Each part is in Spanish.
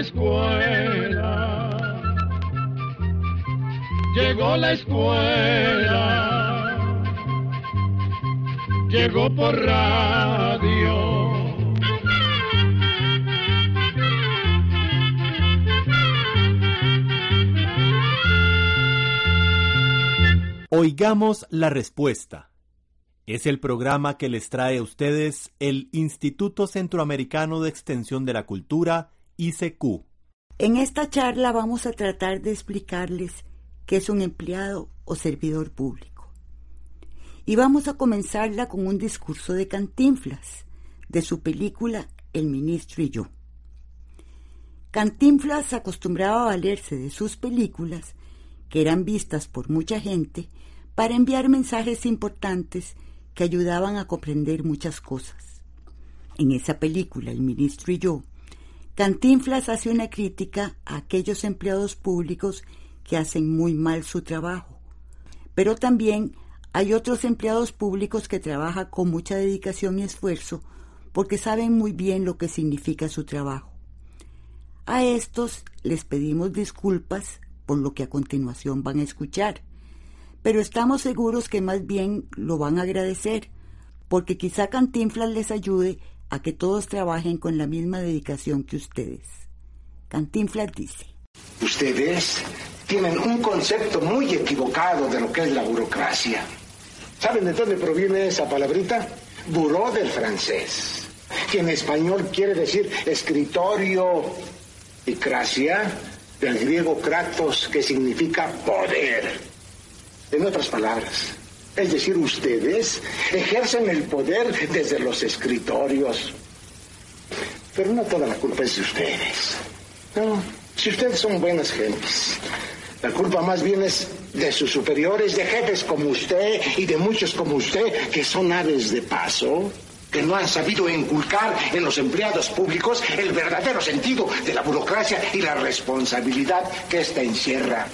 Escuela, llegó la escuela, llegó por radio. Oigamos la respuesta. Es el programa que les trae a ustedes el Instituto Centroamericano de Extensión de la Cultura, ICQ. En esta charla vamos a tratar de explicarles qué es un empleado o servidor público. Y vamos a comenzarla con un discurso de Cantinflas, de su película El ministro y yo. Cantinflas acostumbraba a valerse de sus películas, que eran vistas por mucha gente, para enviar mensajes importantes que ayudaban a comprender muchas cosas. En esa película, El ministro y yo, Cantinflas hace una crítica a aquellos empleados públicos que hacen muy mal su trabajo. Pero también hay otros empleados públicos que trabajan con mucha dedicación y esfuerzo porque saben muy bien lo que significa su trabajo. A estos les pedimos disculpas por lo que a continuación van a escuchar, pero estamos seguros que más bien lo van a agradecer, porque quizá Cantinflas les ayude a que todos trabajen con la misma dedicación que ustedes. Cantinflas dice. Ustedes tienen un concepto muy equivocado de lo que es la burocracia. ¿Saben de dónde proviene esa palabrita? Buró del francés, que en español quiere decir escritorio y cracia del griego kratos, que significa poder. En otras palabras, es decir, ustedes ejercen el poder desde los escritorios. Pero no toda la culpa es de ustedes. No, si ustedes son buenas gentes, la culpa más bien es de sus superiores, de jefes como usted y de muchos como usted, que son aves de paso, que no han sabido inculcar en los empleados públicos el verdadero sentido de la burocracia y la responsabilidad que ésta encierra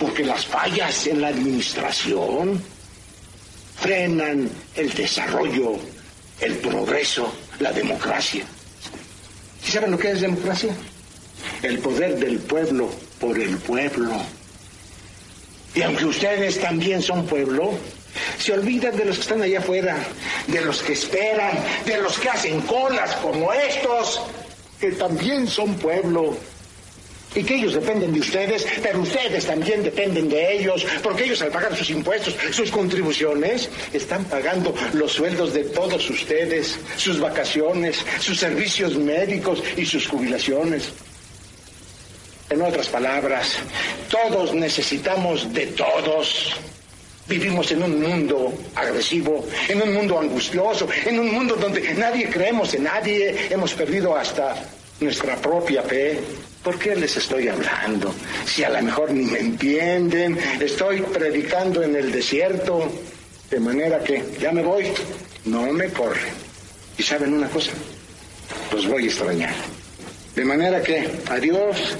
porque las fallas en la administración frenan el desarrollo, el progreso, la democracia. ¿Y saben lo que es democracia? El poder del pueblo por el pueblo. Y aunque ustedes también son pueblo, se olvidan de los que están allá afuera, de los que esperan, de los que hacen colas como estos, que también son pueblo y que ellos dependen de ustedes, pero ustedes también dependen de ellos, porque ellos al pagar sus impuestos, sus contribuciones, están pagando los sueldos de todos ustedes, sus vacaciones, sus servicios médicos y sus jubilaciones. En otras palabras, todos necesitamos de todos. Vivimos en un mundo agresivo, en un mundo angustioso, en un mundo donde nadie creemos en nadie, hemos perdido hasta nuestra propia fe. ¿Por qué les estoy hablando? Si a lo mejor ni me entienden, estoy predicando en el desierto, de manera que ya me voy, no me corren. ¿Y saben una cosa? Los voy a extrañar. De manera que, adiós,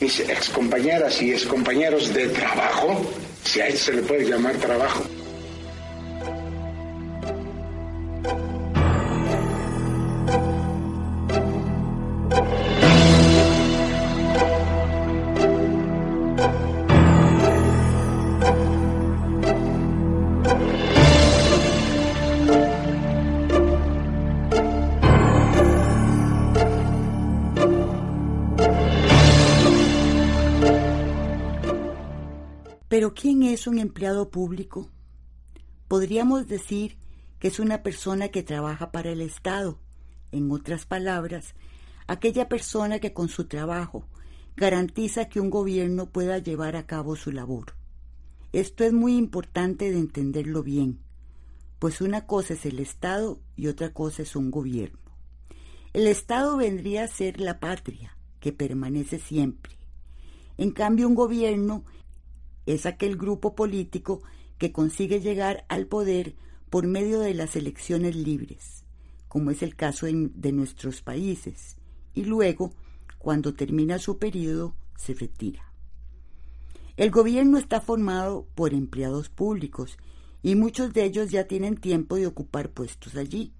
mis excompañeras y excompañeros de trabajo, si a él se le puede llamar trabajo. Es un empleado público? Podríamos decir que es una persona que trabaja para el Estado. En otras palabras, aquella persona que con su trabajo garantiza que un gobierno pueda llevar a cabo su labor. Esto es muy importante de entenderlo bien, pues una cosa es el Estado y otra cosa es un gobierno. El Estado vendría a ser la patria, que permanece siempre. En cambio, un gobierno es aquel grupo político que consigue llegar al poder por medio de las elecciones libres, como es el caso de nuestros países, y luego, cuando termina su periodo, se retira. El gobierno está formado por empleados públicos y muchos de ellos ya tienen tiempo de ocupar puestos allí.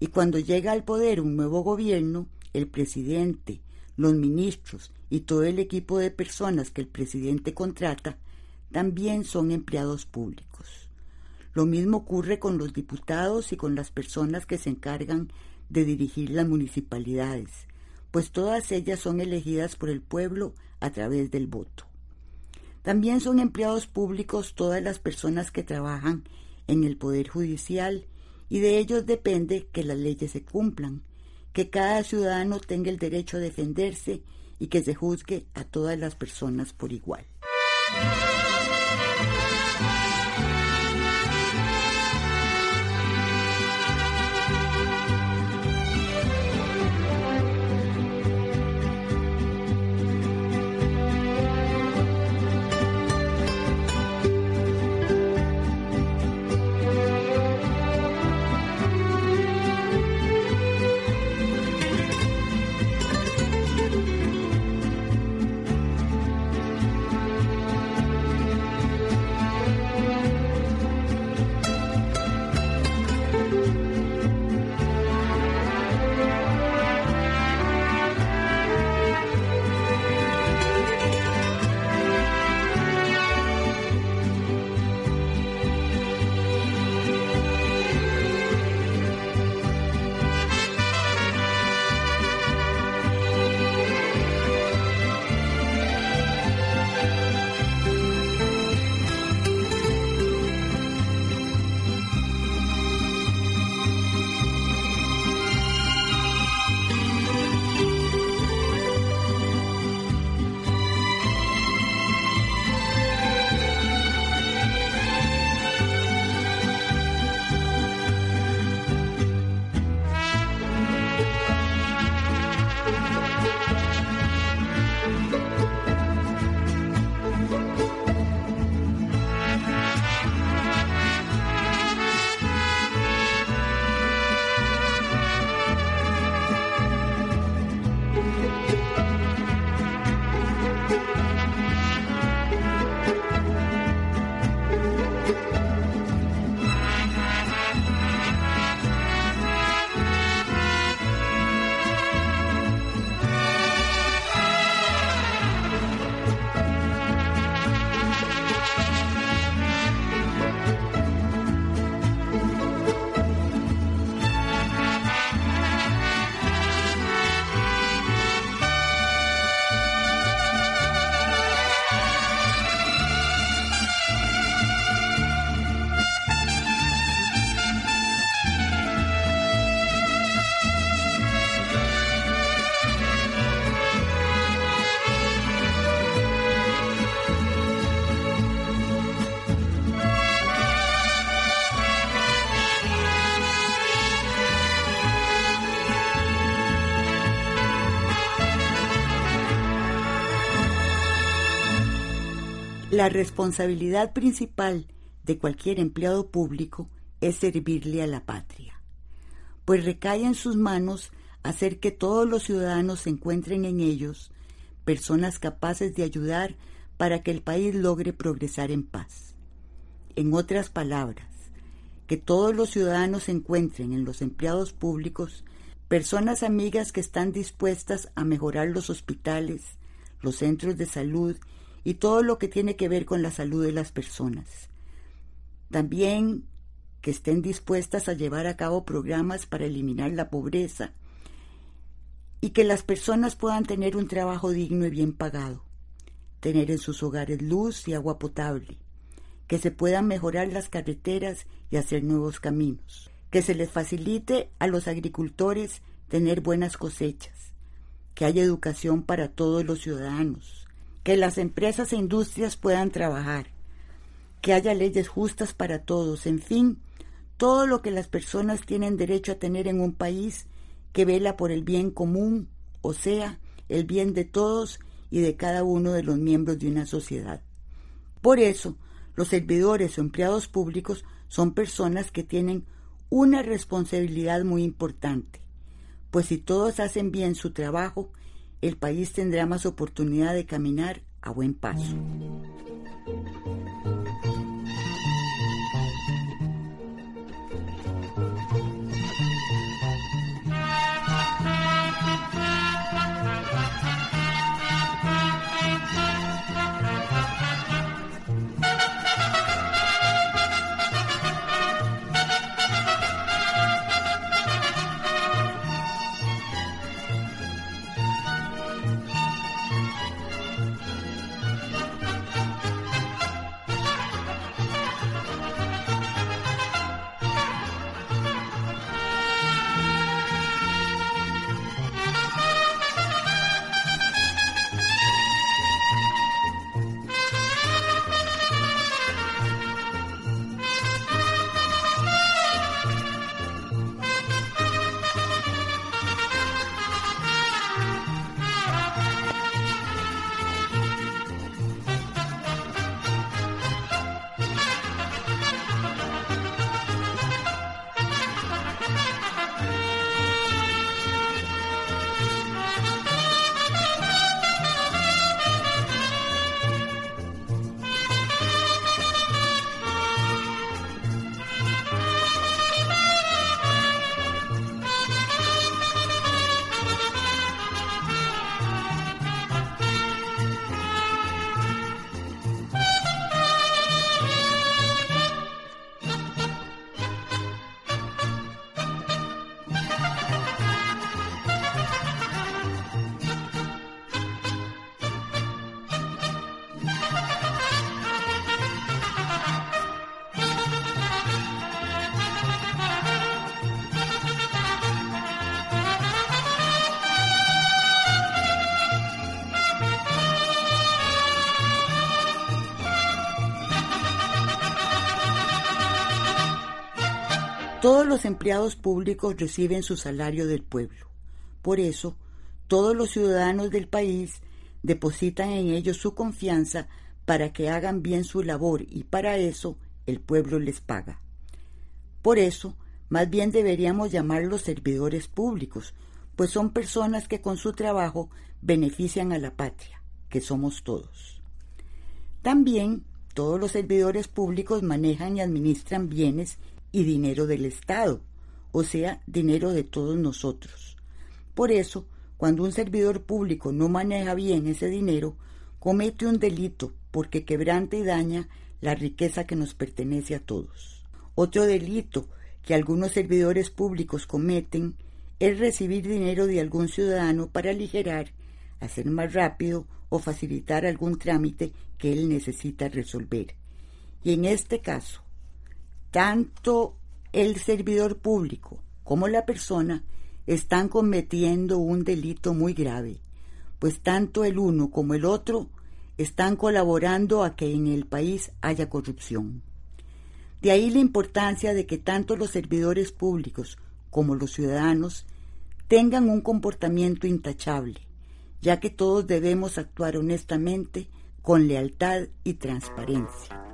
Y cuando llega al poder un nuevo gobierno, el presidente, los ministros y todo el equipo de personas que el presidente contrata también son empleados públicos. Lo mismo ocurre con los diputados y con las personas que se encargan de dirigir las municipalidades, pues todas ellas son elegidas por el pueblo a través del voto. También son empleados públicos todas las personas que trabajan en el Poder Judicial y de ellos depende que las leyes se cumplan, que cada ciudadano tenga el derecho a defenderse y que se juzgue a todas las personas por igual. La responsabilidad principal de cualquier empleado público es servirle a la patria, pues recae en sus manos hacer que todos los ciudadanos se encuentren en ellos personas capaces de ayudar para que el país logre progresar en paz. En otras palabras, que todos los ciudadanos encuentren en los empleados públicos personas amigas que están dispuestas a mejorar los hospitales, los centros de salud y todo lo que tiene que ver con la salud de las personas. También que estén dispuestas a llevar a cabo programas para eliminar la pobreza y que las personas puedan tener un trabajo digno y bien pagado, tener en sus hogares luz y agua potable, que se puedan mejorar las carreteras y hacer nuevos caminos, que se les facilite a los agricultores tener buenas cosechas, que haya educación para todos los ciudadanos, que las empresas e industrias puedan trabajar, que haya leyes justas para todos, en fin, todo lo que las personas tienen derecho a tener en un país que vela por el bien común, o sea, el bien de todos y de cada uno de los miembros de una sociedad. Por eso, los servidores o empleados públicos son personas que tienen una responsabilidad muy importante, pues si todos hacen bien su trabajo, el país tendrá más oportunidad de caminar a buen paso. Todos los empleados públicos reciben su salario del pueblo. Por eso, todos los ciudadanos del país depositan en ellos su confianza para que hagan bien su labor y para eso el pueblo les paga. Por eso, más bien deberíamos llamarlos servidores públicos, pues son personas que con su trabajo benefician a la patria, que somos todos. También todos los servidores públicos manejan y administran bienes y dinero del Estado, o sea, dinero de todos nosotros. Por eso, cuando un servidor público no maneja bien ese dinero, comete un delito porque quebranta y daña la riqueza que nos pertenece a todos. Otro delito que algunos servidores públicos cometen es recibir dinero de algún ciudadano para aligerar, hacer más rápido o facilitar algún trámite que él necesita resolver. Y en este caso, tanto el servidor público como la persona están cometiendo un delito muy grave, pues tanto el uno como el otro están colaborando a que en el país haya corrupción. De ahí la importancia de que tanto los servidores públicos como los ciudadanos tengan un comportamiento intachable, ya que todos debemos actuar honestamente, con lealtad y transparencia.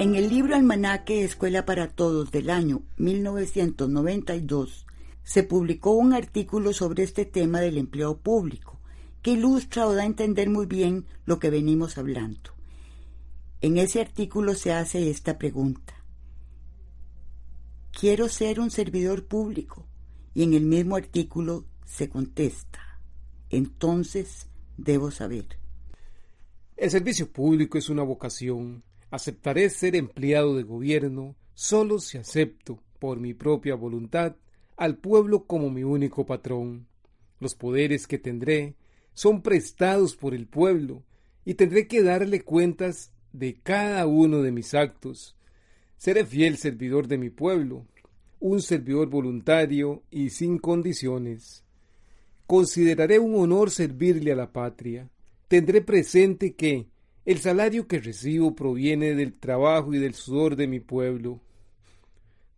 En el libro Almanaque Escuela para Todos del año 1992 se publicó un artículo sobre este tema del empleo público, que ilustra o da a entender muy bien lo que venimos hablando. En ese artículo se hace esta pregunta. Quiero ser un servidor público. Y en el mismo artículo se contesta. Entonces debo saber. El servicio público es una vocación Aceptaré ser empleado de gobierno solo si acepto, por mi propia voluntad, al pueblo como mi único patrón. Los poderes que tendré son prestados por el pueblo y tendré que darle cuentas de cada uno de mis actos. Seré fiel servidor de mi pueblo, un servidor voluntario y sin condiciones. Consideraré un honor servirle a la patria. Tendré presente que, el salario que recibo proviene del trabajo y del sudor de mi pueblo.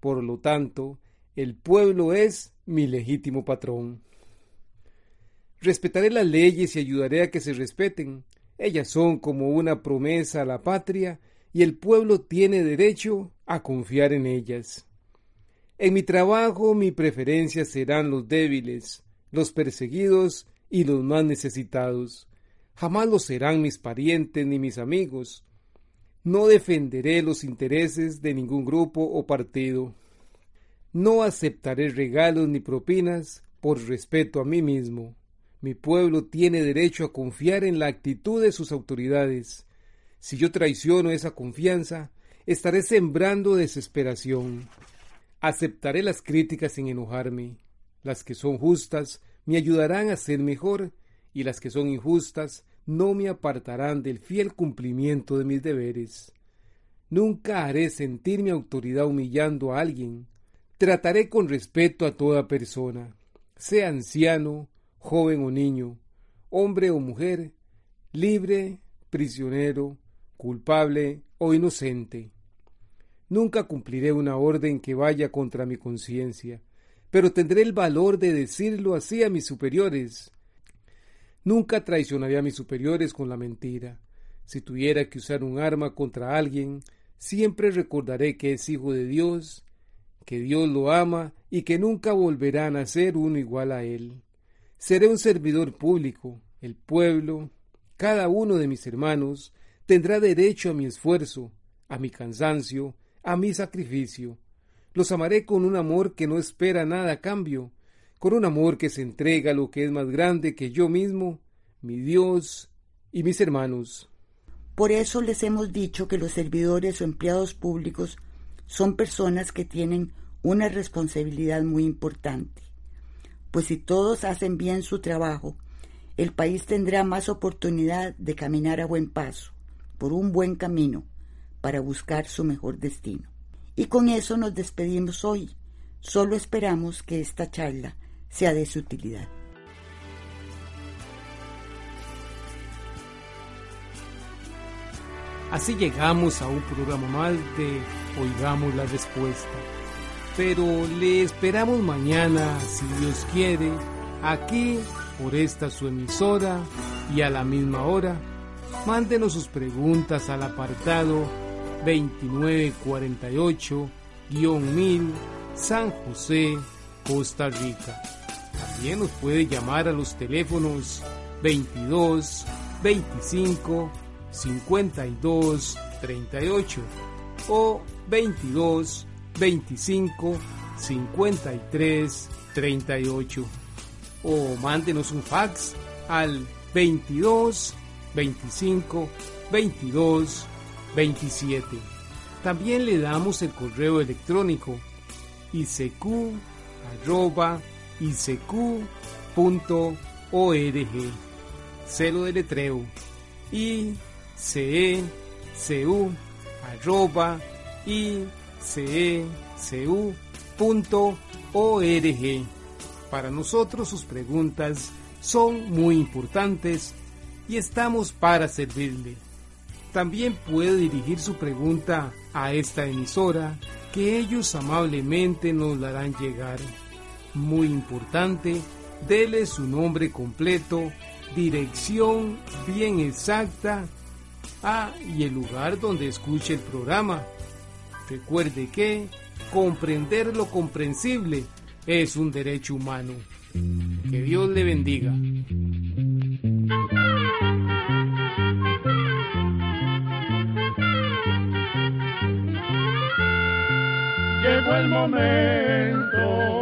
Por lo tanto, el pueblo es mi legítimo patrón. Respetaré las leyes y ayudaré a que se respeten. Ellas son como una promesa a la patria y el pueblo tiene derecho a confiar en ellas. En mi trabajo mi preferencia serán los débiles, los perseguidos y los más necesitados. Jamás lo serán mis parientes ni mis amigos. No defenderé los intereses de ningún grupo o partido. No aceptaré regalos ni propinas por respeto a mí mismo. Mi pueblo tiene derecho a confiar en la actitud de sus autoridades. Si yo traiciono esa confianza, estaré sembrando desesperación. Aceptaré las críticas sin enojarme. Las que son justas me ayudarán a ser mejor y las que son injustas no me apartarán del fiel cumplimiento de mis deberes. Nunca haré sentir mi autoridad humillando a alguien. Trataré con respeto a toda persona, sea anciano, joven o niño, hombre o mujer, libre, prisionero, culpable o inocente. Nunca cumpliré una orden que vaya contra mi conciencia, pero tendré el valor de decirlo así a mis superiores. Nunca traicionaré a mis superiores con la mentira. Si tuviera que usar un arma contra alguien, siempre recordaré que es hijo de Dios, que Dios lo ama y que nunca volverá a nacer uno igual a él. Seré un servidor público, el pueblo, cada uno de mis hermanos, tendrá derecho a mi esfuerzo, a mi cansancio, a mi sacrificio. Los amaré con un amor que no espera nada a cambio, con un amor que se entrega a lo que es más grande que yo mismo, mi Dios y mis hermanos. Por eso les hemos dicho que los servidores o empleados públicos son personas que tienen una responsabilidad muy importante, pues si todos hacen bien su trabajo, el país tendrá más oportunidad de caminar a buen paso, por un buen camino, para buscar su mejor destino. Y con eso nos despedimos hoy. Solo esperamos que esta charla sea de su utilidad. Así llegamos a un programa más de Oigamos la Respuesta. Pero le esperamos mañana, si Dios quiere, aquí por esta su emisora y a la misma hora. Mándenos sus preguntas al apartado 2948-1000 San José, Costa Rica. También nos puede llamar a los teléfonos 22 25 52 38 o 22 25 53 38 o mándenos un fax al 22 25 22 27. También le damos el correo electrónico icq icq.org. Celo de letreo icecu arroba icecu.org. Para nosotros sus preguntas son muy importantes y estamos para servirle. También puede dirigir su pregunta a esta emisora que ellos amablemente nos la harán llegar. Muy importante, dele su nombre completo, dirección bien exacta, ah, y el lugar donde escuche el programa. Recuerde que comprender lo comprensible es un derecho humano. Que Dios le bendiga. Llegó el momento